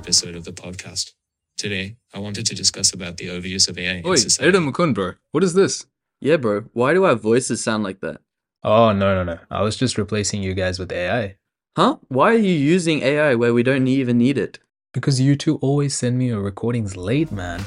episode of the podcast. Today, I wanted to discuss about the overuse of AI in Oi, society. Adam Mukund, bro. What is this? Yeah, bro. Why do our voices sound like that? Oh, no, no, no. I was just replacing you guys with AI. Huh? Why are you using AI where we don't even need it? Because you two always send me your recordings late, man.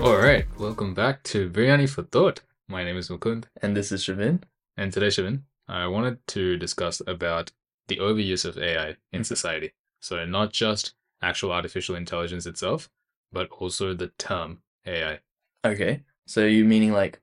Alright, welcome back to Biryani for Thought. My name is Mukund, And this is Shavin. and today, Shavin, I wanted to discuss about the overuse of AI in mm-hmm. society. So, not just actual artificial intelligence itself, but also the term AI. Okay. So you meaning like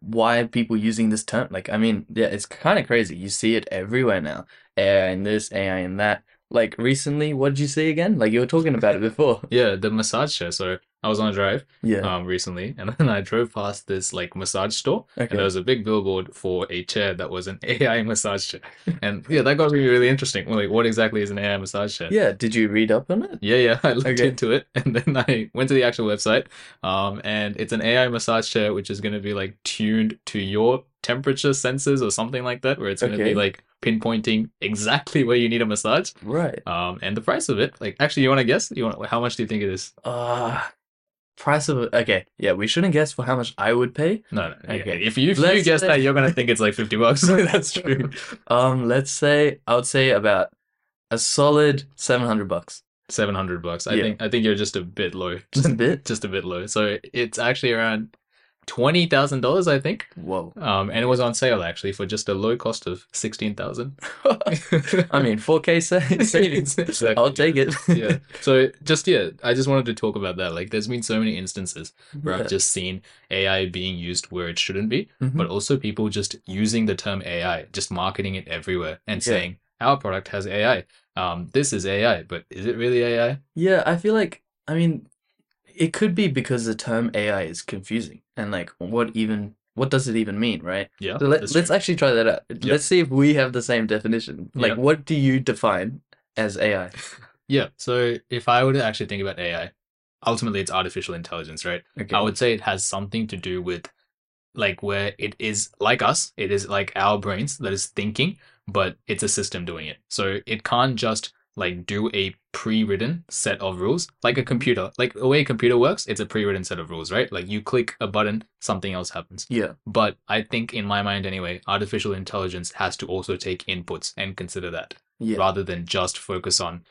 why are people using this term? Like I mean, yeah, it's kind of crazy. You see it everywhere now. AI in this, AI in that. Like recently, what did you see again? Like you were talking about it before. Yeah, the massage chair. So, I was on a drive Yeah. um, recently, and then I drove past this like massage store, and there was a big billboard for a chair that was an AI massage chair. And yeah, that got me really interesting. Like, what exactly is an AI massage chair? Yeah. Did you read up on it? Yeah, yeah. I looked Okay. into it and then I went to the actual website. Um, and it's an AI massage chair which is going to be like tuned to your temperature sensors or something like that, where it's going to Okay. be like pinpointing exactly where you need a massage. Right. Um, and the price of it, like, actually, you want to guess? You want? How much do you think it is? Uh price of okay. Yeah, we shouldn't guess for how much I would pay. No, no. Okay. Okay. If you if you Let's guess say- that, you're gonna think it's like fifty bucks. That's true. Um, let's say I would say about a solid seven hundred bucks. Seven hundred bucks. I Yeah. think I think you're just a bit low. Just a bit. Just a bit low. So it's actually around twenty thousand dollars, I think. Whoa. Um, and it was on sale actually for just a low cost of sixteen thousand. I mean, 4K sa- savings. Exactly. I'll take it. yeah. So just yeah, I just wanted to talk about that. Like, there's been so many instances where Yeah. I've just seen AI being used where it shouldn't be, Mhm. but also people just using the term AI, just marketing it everywhere and Yeah. saying our product has AI. Um, this is AI, but is it really AI? Yeah, I feel like I mean, it could be because the term AI is confusing and like what even what does it even mean, right? Yeah. So let, let's true. actually try that out. Let's see if we have the same definition. Like, Yeah. what do you define as AI? Yeah. So if I were to actually think about AI, ultimately it's artificial intelligence, right? Okay. I would say it has something to do with like where it is like us, it is like our brains that is thinking, but it's a system doing it. So it can't just like do a pre-written set of rules like a computer. Like the way a computer works, it's a pre-written set of rules, right? Like you click a button, something else happens. yeah. But I think in my mind anyway, artificial intelligence has to also take inputs and consider that Yeah. rather than just focus on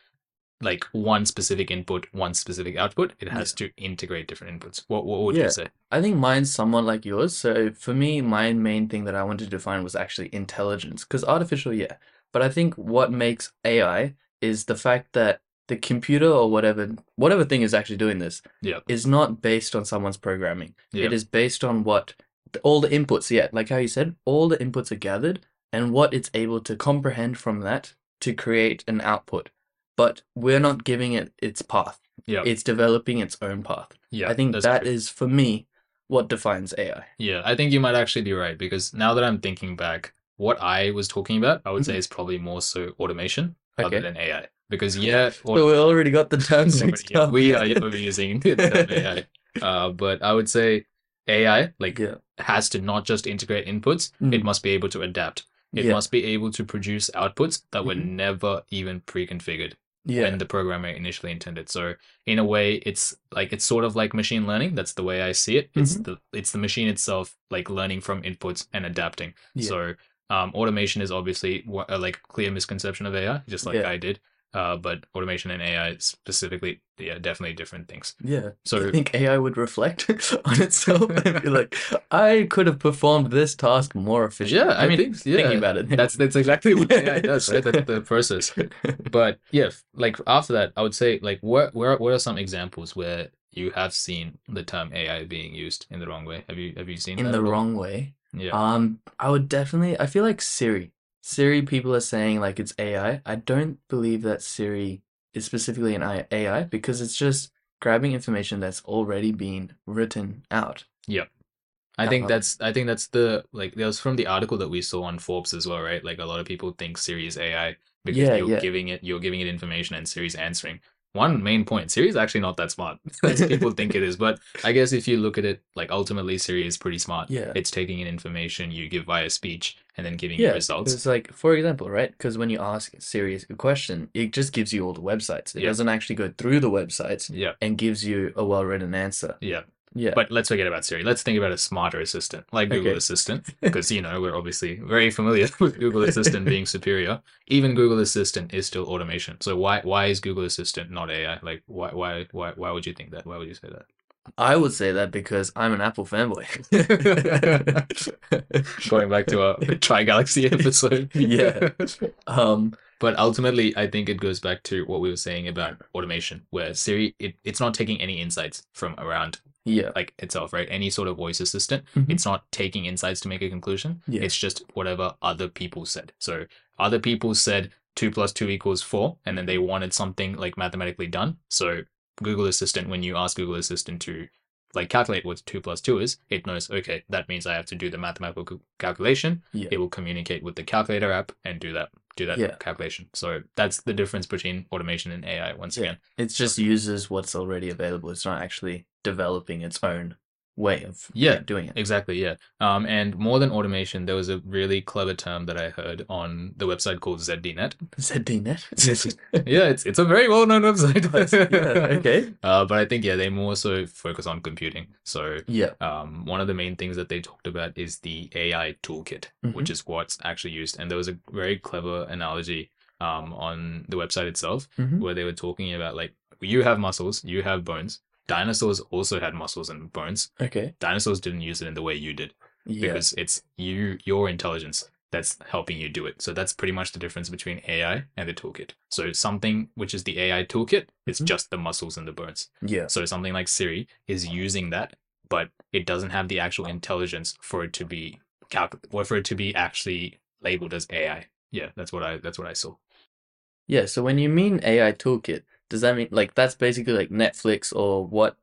like one specific input, one specific output. It has to integrate different inputs. What what would Yeah. you say? I think mine's somewhat like yours. So for me, my main thing that I wanted to define was actually intelligence. Because artificial, yeah. But I think what makes AI is the fact that the computer or whatever whatever thing is actually doing this Yeah. is not based on someone's programming. Yeah. It is based on what the, all the inputs, yeah, like how you said, all the inputs are gathered and what it's able to comprehend from that to create an output. But we're not giving it its path. Yeah. It's developing its own path. Yeah. I think that true. is for me what defines AI. Yeah, I think you might actually be right because now that I'm thinking back, what I was talking about, I would say Mhm. is probably more so automation Okay. than AI. Because yeah, So we already got the terms mixed yeah, up. we are overusing the term AI. Uh, but I would say AI like yeah. has to not just integrate inputs; it Mm. must be able to adapt. It yeah. must be able to produce outputs that were Mhm. never even pre-configured. yeah. when the programmer initially intended. So in a way, it's like it's sort of like machine learning. That's the way I see it. It's Mhm. the it's the machine itself like learning from inputs and adapting. Yeah. So um, automation is obviously a like clear misconception of AI, just like Yeah. I did. Uh, but automation and AI specifically, yeah, definitely different things. Yeah. So I think AI would reflect on itself and be like, I could have performed this task more efficiently. Yeah, I mean, think- yeah, thinking about it. that's that's exactly what AI does, right? That's the process. but yeah, like after that, I would say like where where what are some examples where you have seen the term AI being used in the wrong way? Have you have you seen in the wrong way. Yeah, Um, I would definitely. I feel like Siri. Siri, people are saying like it's AI. I don't believe that Siri is specifically an AI because it's just grabbing information that's already been written out. Yep. I think uh-huh. that's I think that's the like that was from the article that we saw on Forbes as well, right? Like a lot of people think Siri is AI because Yeah, you're yeah. giving it you're giving it information and Siri's answering. One main point. Siri is actually not that smart as people think it is. But I guess if you look at it, like ultimately, Siri is pretty smart. Yeah. It's taking in information you give via speech and then giving you Yeah, results. it's like for example, right? Because when you ask Siri a question, it just gives you all the websites. It Yeah. doesn't actually go through the websites Yeah. and gives you a well-written answer. Yeah. Yeah, But let's forget about Siri. Let's think about a smarter assistant like Google Okay. Assistant, because you know we're obviously very familiar with Google Assistant being superior. Even Google Assistant is still automation. So why why is Google Assistant not AI? Like why why why why would you think that? Why would you say that? I would say that because I'm an Apple fanboy. Going back to our Tri Galaxy episode. Yeah. um, But ultimately, I think it goes back to what we were saying about automation, where Siri it, it's not taking any insights from around yeah, like itself, right? Any sort of voice assistant, Mhm. it's not taking insights to make a conclusion. Yeah. It's just whatever other people said. So other people said two plus two equals four, and then they wanted something like mathematically done. So Google Assistant, when you ask Google Assistant to like calculate what two plus two is, it knows, okay, that means I have to do the mathematical calculation. yeah, It will communicate with the calculator app and do that do that Yeah. calculation. So that's the difference between automation and AI once Yeah. again. it just uses what's already available. It's not actually developing its own way of Yeah. doing it. Exactly, yeah. Um, and more than automation, there was a really clever term that I heard on the website called ZDNet. ZDNet. yeah, it's it's a very well known website. yeah, okay. Uh, but I think yeah, they more so focus on computing. So Yeah. um, one of the main things that they talked about is the AI toolkit, which is what's actually used. And there was a very clever analogy um, on the website itself Mhm. where they were talking about like you have muscles, you have bones. Dinosaurs also had muscles and bones. Okay. Dinosaurs didn't use it in the way you did Yeah. because it's you your intelligence that's helping you do it. So that's pretty much the difference between AI and the toolkit. So something which is the AI toolkit, it's Mhm. just the muscles and the bones. Yeah. So something like Siri is using that, but it doesn't have the actual intelligence for it to be calc- or for it to be actually labeled as AI. Yeah, that's what I that's what I saw. Yeah. So when you mean AI toolkit, does that mean like that's basically like Netflix or what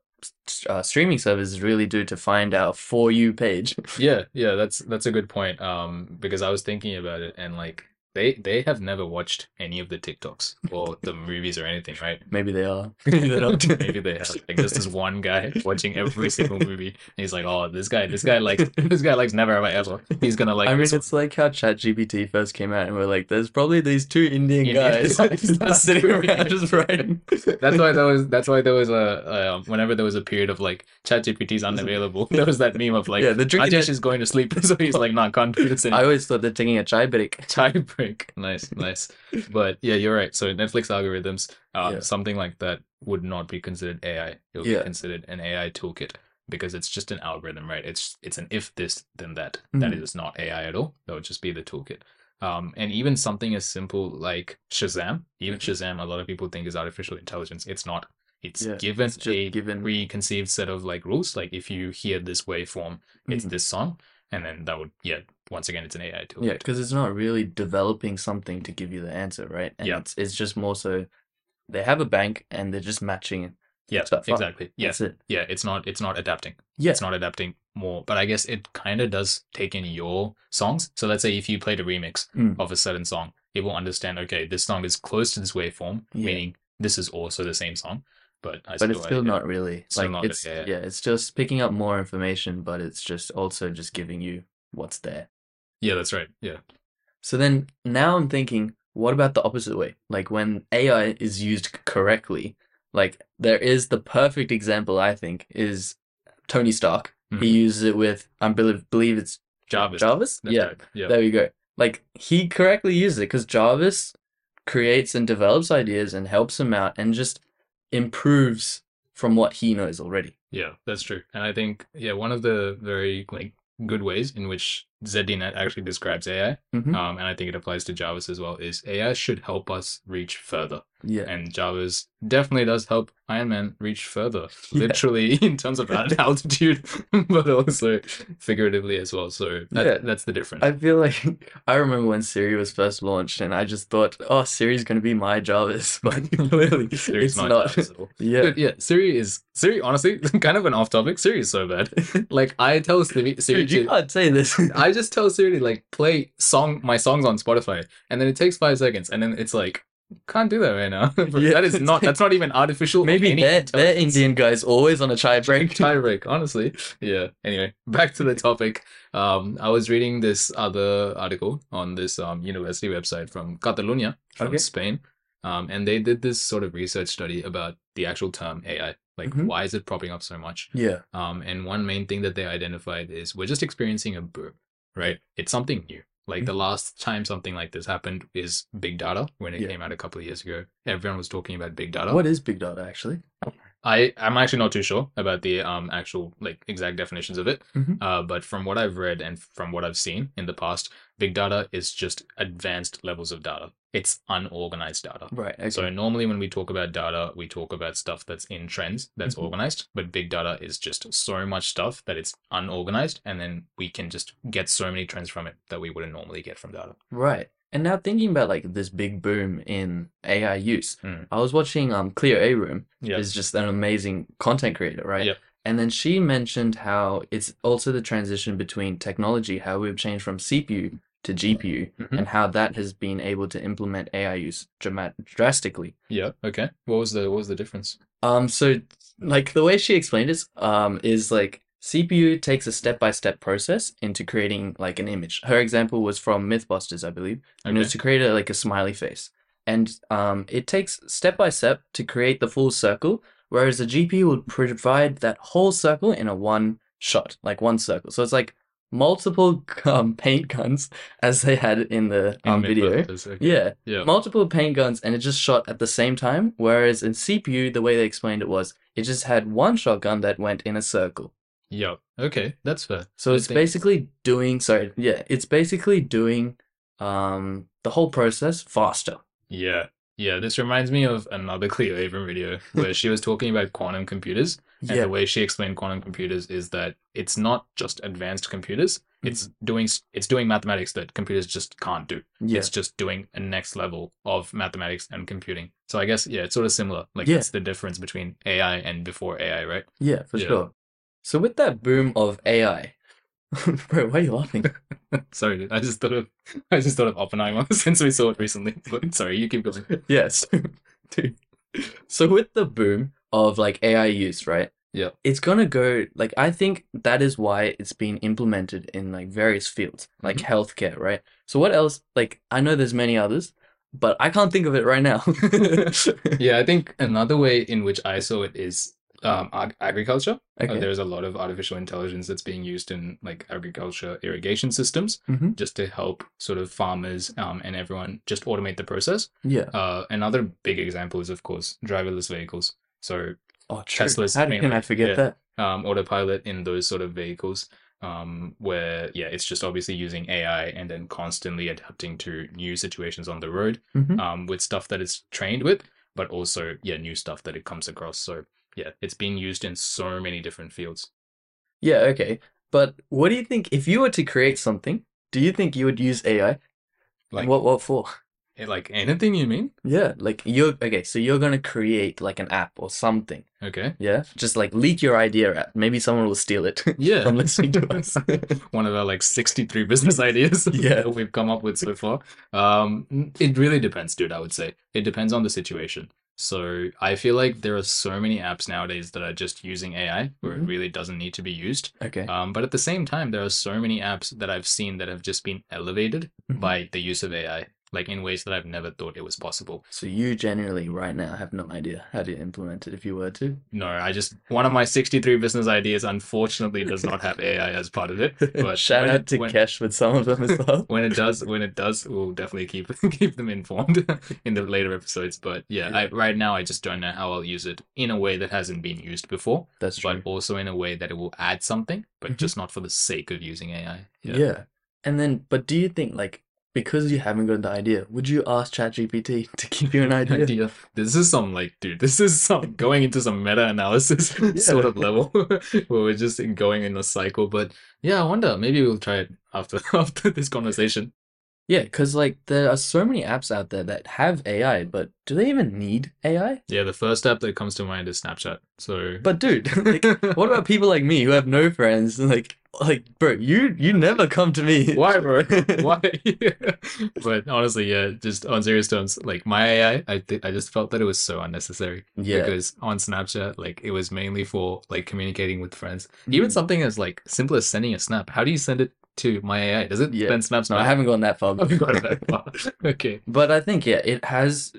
uh, streaming services really do to find our for you page? Yeah, yeah, that's that's a good point. Um, because I was thinking about it and like they they have never watched any of the TikToks or the movies or anything, right? Maybe they are. Maybe they don't. Maybe they have. Like there's this one guy watching every single movie. And he's like, oh, this guy, this guy likes, this guy likes never have I ever. He's gonna like. I mean, this one." it's like how ChatGPT first came out, and we're like, "There's probably these two Indian guys just sitting around just writing." that's why there was. That's why there was a. Um, whenever there was a period of like ChatGPT's unavailable, there was that meme of like, Yeah, drinking Rajesh is going to sleep, so he's like, nah, can't do this I always thought they're taking a chai break. Tie break. Nice, nice. But yeah, you're right. So Netflix algorithms, um, Yeah. something like that would not be considered AI. It would Yeah. be considered an AI toolkit because it's just an algorithm, right? It's it's an if this then that. That Mhm. is not AI at all. That would just be the toolkit. Um, and even something as simple like Shazam, even Shazam, a lot of people think is artificial intelligence. It's not. It's Yeah, given it's a given- preconceived set of like rules. Like if you hear this waveform, it's Mhm. this song, and then that would yeah. Once again, it's an AI tool. Yeah, because it's not really developing something to give you the answer, right? And Yeah. it's it's just more so they have a bank and they're just matching. It. Yeah, exactly. Yeah, That's it. yeah. It's not. It's not adapting. Yeah. it's not adapting more but i guess it kind of does take in your songs so let's say if you played a remix Mm. of a certain song it will understand okay this song is close to this waveform Yeah. meaning this is also the same song but I But it's still yeah. not really Still like not, it's yeah, yeah, yeah. it's just picking up more information, but it's just also just giving you what's there. yeah that's right yeah So then now I'm thinking, what about the opposite way? Like when AI is used correctly, like there is the perfect example I think is Tony Stark. He Mhm. uses it with I believe believe it's jarvis Jarvis. That's yeah, right. yeah there we go. Like he correctly uses it because Jarvis creates and develops ideas and helps him out and just improves from what he knows already. Yeah, that's true. And I think yeah, one of the very like good ways in which ZDNet actually describes AI, Mhm. um, and I think it applies to Jarvis as well, is AI should help us reach further. Yeah. And Jarvis definitely does help Iron Man reach further, Yeah. literally in terms of altitude, but also figuratively as well. So that, Yeah. that's the difference. I feel like I remember when Siri was first launched, and I just thought, "Oh, Siri's gonna be my Jarvis," but clearly Siri's it's not not. Jarvis at all. yeah, Dude, yeah, Siri is Siri. Honestly, kind of an off topic. Siri is so bad. Like I tell Siri, Siri Dude, you to- can't say this. I just tell Siri like play song my songs on Spotify, and then it takes five seconds, and then it's like Can't do that right now. Yeah. that is not. That's not even artificial. Maybe their intelligence. Indian guys always on a chai break. tie break honestly yeah anyway back to the topic um i was reading this other article on this um university website from Catalonia, from Okay. spain um and they did this sort of research study about the actual term ai like Mhm. why is it popping up so much Yeah. um and one main thing that they identified is we're just experiencing a boom right it's something new like the last time something like this happened is big data when it Yeah. came out a couple of years ago everyone was talking about big data What is big data actually? I I'm actually not too sure about the um actual like exact definitions of it. Mhm. Uh, but from what I've read and from what I've seen in the past, big data is just advanced levels of data. It's unorganized data. Right. Okay. So normally when we talk about data, we talk about stuff that's in trends, that's Mhm. organized. But big data is just so much stuff that it's unorganized, and then we can just get so many trends from it that we wouldn't normally get from data. Right. And now thinking about like this big boom in AI use, Mm. I was watching um Cleo Abram Yeah. is just an amazing content creator, right? Yep. And then she mentioned how it's also the transition between technology, how we've changed from CPU to GPU, Mhm. and how that has been able to implement AI use dramat- drastically. Yeah. Okay. What was the what was the difference? Um, so like the way she explained it, um, is like CPU takes a step-by-step process into creating like an image. Her example was from Mythbusters, I believe, and it was to create a, like a smiley face. And um, it takes step by step to create the full circle, whereas the GPU will provide that whole circle in a one shot, like one circle. So it's like multiple um, paint guns as they had in the In um, video. Okay. Yeah, Yeah. multiple paint guns and it just shot at the same time. Whereas in CPU, the way they explained it was it just had one shotgun that went in a circle. Yeah. Okay. That's fair. So I it's basically doing sorry, yeah, it's basically doing um the whole process faster. Yeah. Yeah, this reminds me of another Cleo Abram video where she was talking about quantum computers. And Yeah. the way she explained quantum computers is that it's not just advanced computers. Mm-hmm. It's doing it's doing mathematics that computers just can't do. Yeah. It's just doing a next level of mathematics and computing. So I guess yeah, it's sort of similar. Like Yeah. it's the difference between AI and before AI, right? Yeah, for Yeah. sure. So with that boom of AI, bro, why are you laughing? sorry, dude. I just thought of I just thought of Oppenheimer since we saw it recently. But sorry, you keep going. yes. Dude. So with the boom of like AI use, right? Yeah. It's gonna go like I think that is why it's being implemented in like various fields, mm-hmm. like healthcare, right? So what else? Like I know there's many others, but I can't think of it right now. yeah, I think another way in which I saw it is um, ag- agriculture. Uh, there's a lot of artificial intelligence that's being used in like agriculture irrigation systems Mhm. just to help sort of farmers um, and everyone just automate the process. Yeah. Uh, another big example is, of course, driverless vehicles. So Oh, true. Tesla's How can I forget yeah. that? um, autopilot in those sort of vehicles um, where yeah it's just obviously using ai and then constantly adapting to new situations on the road Mhm. um, with stuff that it's trained with but also yeah new stuff that it comes across so yeah it's been used in so many different fields Yeah. Okay. But what do you think if you were to create something? Do you think you would use AI? like what? What for? eh, like anything you mean Yeah. Like you're okay. So you're gonna create like an app or something. okay Yeah. Just like leak your idea out. Maybe someone will steal it. yeah From listening to us. one of our like 63 business ideas Yeah. that we've come up with so far um it really depends dude i would say it depends on the situation so i feel like there are so many apps nowadays that are just using ai where Mhm. it really doesn't need to be used okay. um but at the same time there are so many apps that i've seen that have just been elevated Mhm. by the use of ai like in ways that i've never thought it was possible So you generally right now have no idea how to implement it if you were to. no i just one of my 63 business ideas unfortunately does not have ai as part of it but Shout out it- to when- Kesh with some of them as well. when it does when it does we'll definitely keep keep them informed in the later episodes but yeah, I, right now i just don't know how i'll use it in a way that hasn't been used before That's true. but also in a way that it will add something but Mhm. just not for the sake of using ai yeah. yeah. And then, but do you think like because you haven't got the idea, would you ask ChatGPT to give you an idea? idea. This is some like, dude. This is some going into some meta-analysis sort of level where we're just going in a cycle. But yeah, I wonder. Maybe we'll try it after after this conversation. Yeah, because like there are so many apps out there that have AI, but do they even need AI? Yeah, the first app that comes to mind is Snapchat. So, But dude, like, what about people like me who have no friends? Like, like, bro, you you never come to me. Why, bro? Why? but honestly, yeah, just on serious terms, like my AI, I th- I just felt that it was so unnecessary. Yeah. Because on Snapchat, like it was mainly for like communicating with friends. Even Mm. something as like simple as sending a snap. How do you send it to my AI? Does it Yeah. send snaps? No, I haven't gone that far. I haven't got that far. Okay. But I think yeah, it has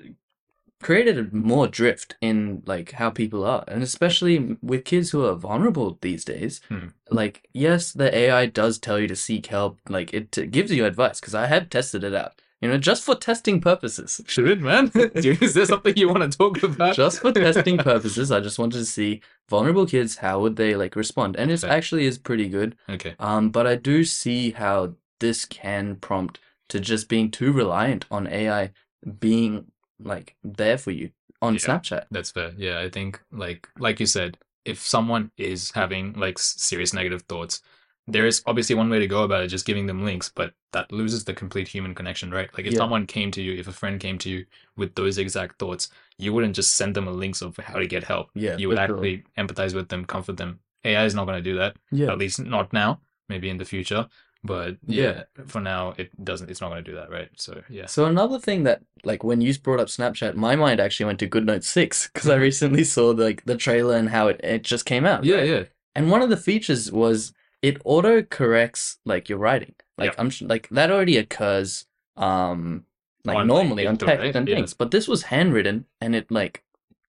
created more drift in like how people are, and especially with kids who are vulnerable these days. Hmm. Like, yes, the AI does tell you to seek help. Like, it t- gives you advice because I have tested it out. You know, just for testing purposes. Should it, man? Is there something you want to talk about? Just for testing purposes, I just wanted to see vulnerable kids how would they like respond, and it Fair. actually is pretty good. Okay. Um, but I do see how this can prompt to just being too reliant on AI being like there for you on Yeah. Snapchat. That's fair. Yeah, I think like like you said, if someone is having like serious negative thoughts, there is obviously one way to go about it, just giving them links, but that loses the complete human connection, right? Like if Yeah. someone came to you, if a friend came to you with those exact thoughts, you wouldn't just send them a links of how to get help. Yeah, You would sure. actually empathize with them, comfort them. AI is not going to do that, Yeah, at least not now. Maybe in the future, but Yeah. yeah, for now it doesn't. It's not going to do that, right? So yeah. So another thing that like when you brought up Snapchat, my mind actually went to GoodNotes Six because I recently saw like the trailer and how it, it just came out. Yeah, right? yeah. And one of the features was it auto corrects like your writing. Like Yeah. I'm like that already occurs um like On, normally on text right? and Yeah. things, but this was handwritten and it like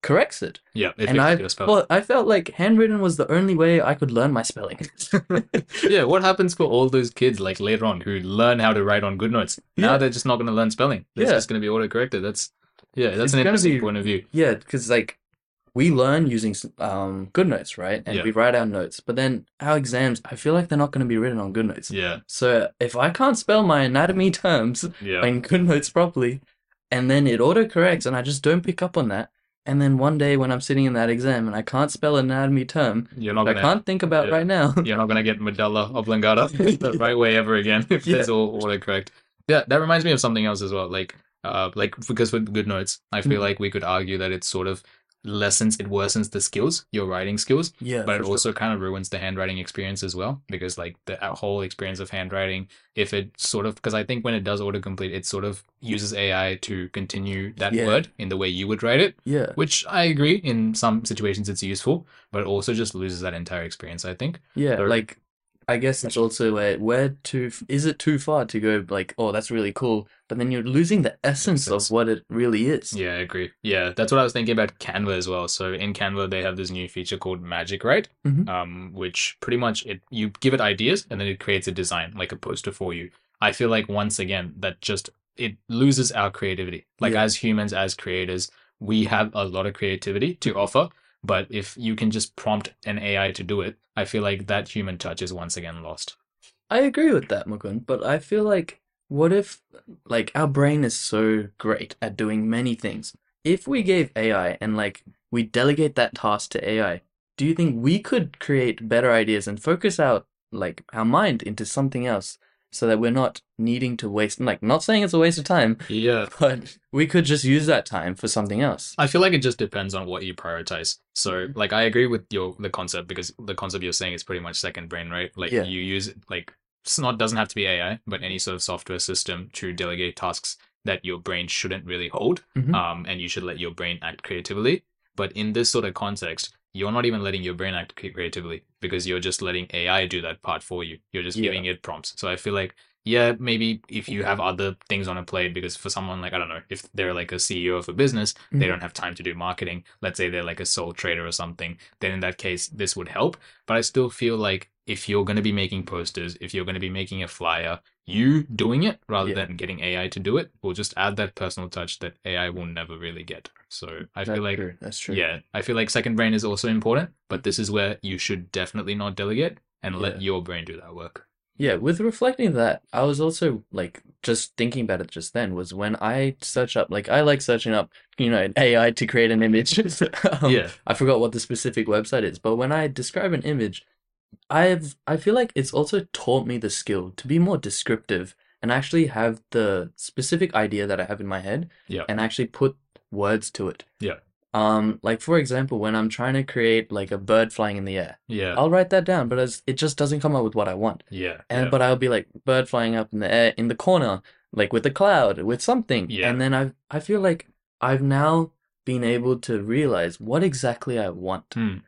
corrects it. Yeah, it and I well, I felt like handwritten was the only way I could learn my spelling. yeah, what happens for all those kids like later on who learn how to write on GoodNotes? Now Yeah. they're just not going to learn spelling. It's Yeah. just going to be auto corrected. That's yeah, that's It's an interesting be- point of view. yeah, because like we learn using um GoodNotes, right? And Yeah. we write our notes, but then our exams, I feel like they're not going to be written on GoodNotes. Yeah, So if I can't spell my anatomy terms yeah, in GoodNotes properly, and then it autocorrects, and I just don't pick up on that, and then one day when I'm sitting in that exam and I can't spell an anatomy term you're not that I gonna can't think about yeah. right now, you're not gonna get medulla oblongata the right way ever again if Yeah. that's all autocorrect. Yeah, that reminds me of something else as well. Like, uh, like because with GoodNotes, I feel Mhm. like we could argue that it's sort of lessens, it worsens the skills, your writing skills. yeah, but it sure. also kind of ruins the handwriting experience as well because like the whole experience of handwriting if it sort of because i think when it does autocomplete it sort of uses ai to continue that Yeah. word in the way you would write it yeah, which i agree in some situations it's useful but it also just loses that entire experience i think yeah, like. I guess it's also where where too is it too far to go like oh that's really cool but then you're losing the essence of what it really is. Yeah i agree. Yeah that's what i was thinking about canva as well. So in canva they have this new feature called magic write Mhm. um, which pretty much it you give it ideas and then it creates a design like a poster for you. I feel like once again that just it loses our creativity. Like Yeah. as humans as creators we have a lot of creativity to offer but if you can just prompt an ai to do it i feel like that human touch is once again lost I agree with that, Mukund, but I feel like what if like our brain is so great at doing many things? If we gave AI and like we delegate that task to AI, do you think we could create better ideas and focus out like our mind into something else so that we're not needing to waste like not saying it's a waste of time, yeah but we could just use that time for something else. I feel like it just depends on what you prioritize. So, like, I agree with your the concept because the concept you're saying is pretty much second brain, right? Like, Yeah. you use like it's not doesn't have to be AI, but any sort of software system to delegate tasks that your brain shouldn't really hold, Mhm. um, and you should let your brain act creatively. But in this sort of context, you're not even letting your brain act creatively because you're just letting AI do that part for you. You're just Yeah. giving it prompts. So I feel like yeah, maybe if you have other things on a plate, because for someone like, I don't know, if they're like a CEO of a business, they Mhm. don't have time to do marketing. Let's say they're like a sole trader or something, then in that case, this would help. But I still feel like if you're going to be making posters, if you're going to be making a flyer, you doing it rather Yeah. than getting AI to do it will just add that personal touch that AI will never really get. So I That's feel like true. That's true. yeah, I feel like second brain is also important, but this is where you should definitely not delegate and let your brain do that work. Yeah, with reflecting that, I was also like just thinking about it just then was when I search up like I like searching up, you know, an AI to create an image. Um, Yeah. I forgot what the specific website is, but when I describe an image, I've I feel like it's also taught me the skill to be more descriptive and actually have the specific idea that I have in my head Yeah. and actually put words to it. Yeah. Um, like for example, when I'm trying to create like a bird flying in the air, Yeah. I'll write that down, but it just doesn't come up with what I want. yeah. And yeah. but I'll be like bird flying up in the air in the corner, like with a cloud, with something. Yeah. And then I I feel like I've now been able to realize what exactly I want. Hmm.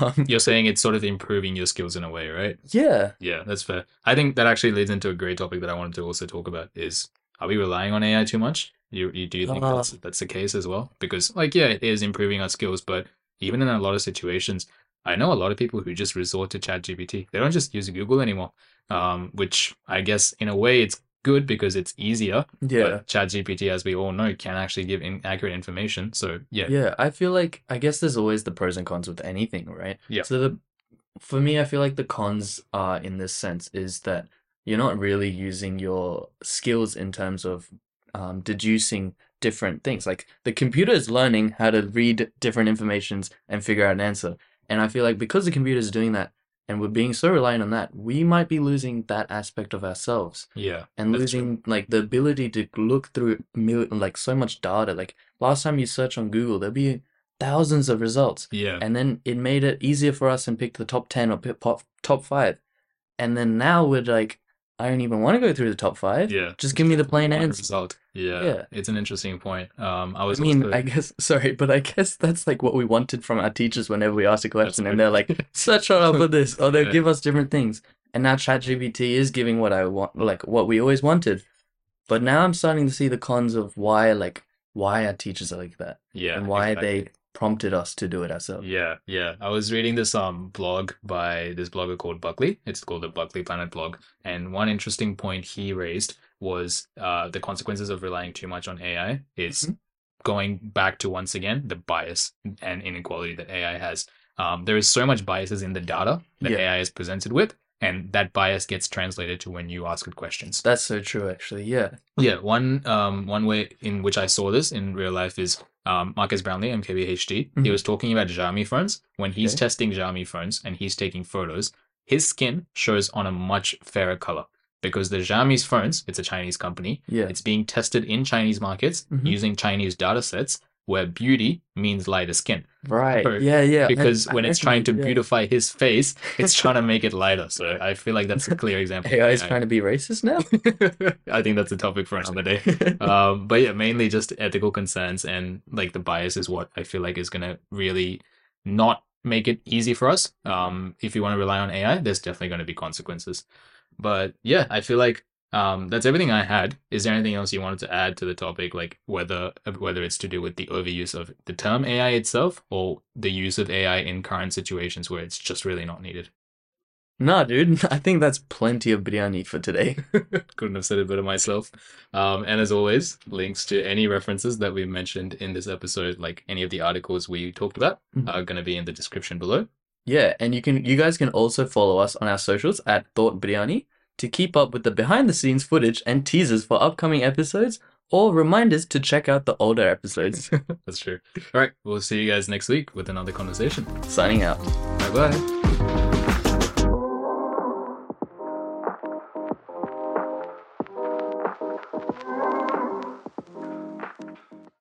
Um, You're saying it's sort of improving your skills in a way, right? yeah. Yeah, that's fair. I think that actually leads into a great topic that I wanted to also talk about is are we relying on AI too much? You you do think Uh. that's that's the case as well? Because like yeah, it is improving our skills, but even in a lot of situations, I know a lot of people who just resort to ChatGPT. They don't just use Google anymore. Um, which I guess in a way it's good because it's easier. Yeah. But ChatGPT, as we all know, can actually give inaccurate information. So yeah, Yeah, I feel like I guess there's always the pros and cons with anything, right? Yeah. So the for me, I feel like the cons are in this sense is that you're not really using your skills in terms of um, deducing different things. Like the computer is learning how to read different informations and figure out an answer. And I feel like because the computer is doing that and we're being so reliant on that, we might be losing that aspect of ourselves yeah, and That's true. losing like the ability to look through like so much data. Like last time you search on Google, there'll be thousands of results, yeah, and then it made it easier for us and pick the top ten or pick top five. And then now we're like, I don't even want to go through the top five. yeah. Just give me the plain answer. result. Yeah, Yeah. it's an interesting point. Um, I I mean, also- I guess sorry, but I guess that's like what we wanted from our teachers whenever we ask a question, and they're like, "Search on up for this," or they'll Yeah. give us different things. And now ChatGPT is giving what I want, like what we always wanted. But now I'm starting to see the cons of why, like, why our teachers are like that, yeah, and why exactly. they prompted us to do it ourselves. Yeah, yeah. I was reading this um blog by this blogger called Buckley. It's called the Buckley Planet blog. And one interesting point he raised was uh the consequences of relying too much on AI is Mhm. going back to once again the bias and inequality that AI has. Um, there is so much biases in the data that Yeah. AI is presented with, and that bias gets translated to when you ask it questions. That's so true, actually. Yeah. Yeah, one um one way in which I saw this in real life is um Marques Brownlee, MKBHD. He Mhm. was talking about Xiaomi phones. When he's Okay. testing Xiaomi phones and he's taking photos, his skin shows on a much fairer color because the Xiaomi's phones, it's a Chinese company, Yeah. it's being tested in Chinese markets Mhm. using Chinese data sets where beauty means lighter skin. Right. Or- Yeah. Yeah. Because I when it's trying to yeah. beautify his face, it's trying to make it lighter. So I feel like that's a clear example. AI is trying to be racist now. I think that's a topic for another day. um, but yeah, mainly just ethical concerns and like the bias is what I feel like is gonna really not make it easy for us. Um, if you want to rely on AI, there's definitely going to be consequences. But yeah, I feel like um, that's everything I had. Is there anything else you wanted to add to the topic, like whether whether it's to do with the overuse of the term AI itself or the use of AI in current situations where it's just really not needed? nah, dude. I think that's plenty of biryani for today. Couldn't have said it better myself. Um, and as always, links to any references that we mentioned in this episode, like any of the articles we talked about, Mhm. are going to be in the description below. Yeah, and you can you guys can also follow us on our socials at Thought Biryani to keep up with the behind the scenes footage and teasers for upcoming episodes or reminders to check out the older episodes. That's true. All right, we'll see you guys next week with another conversation. Signing out. Bye bye.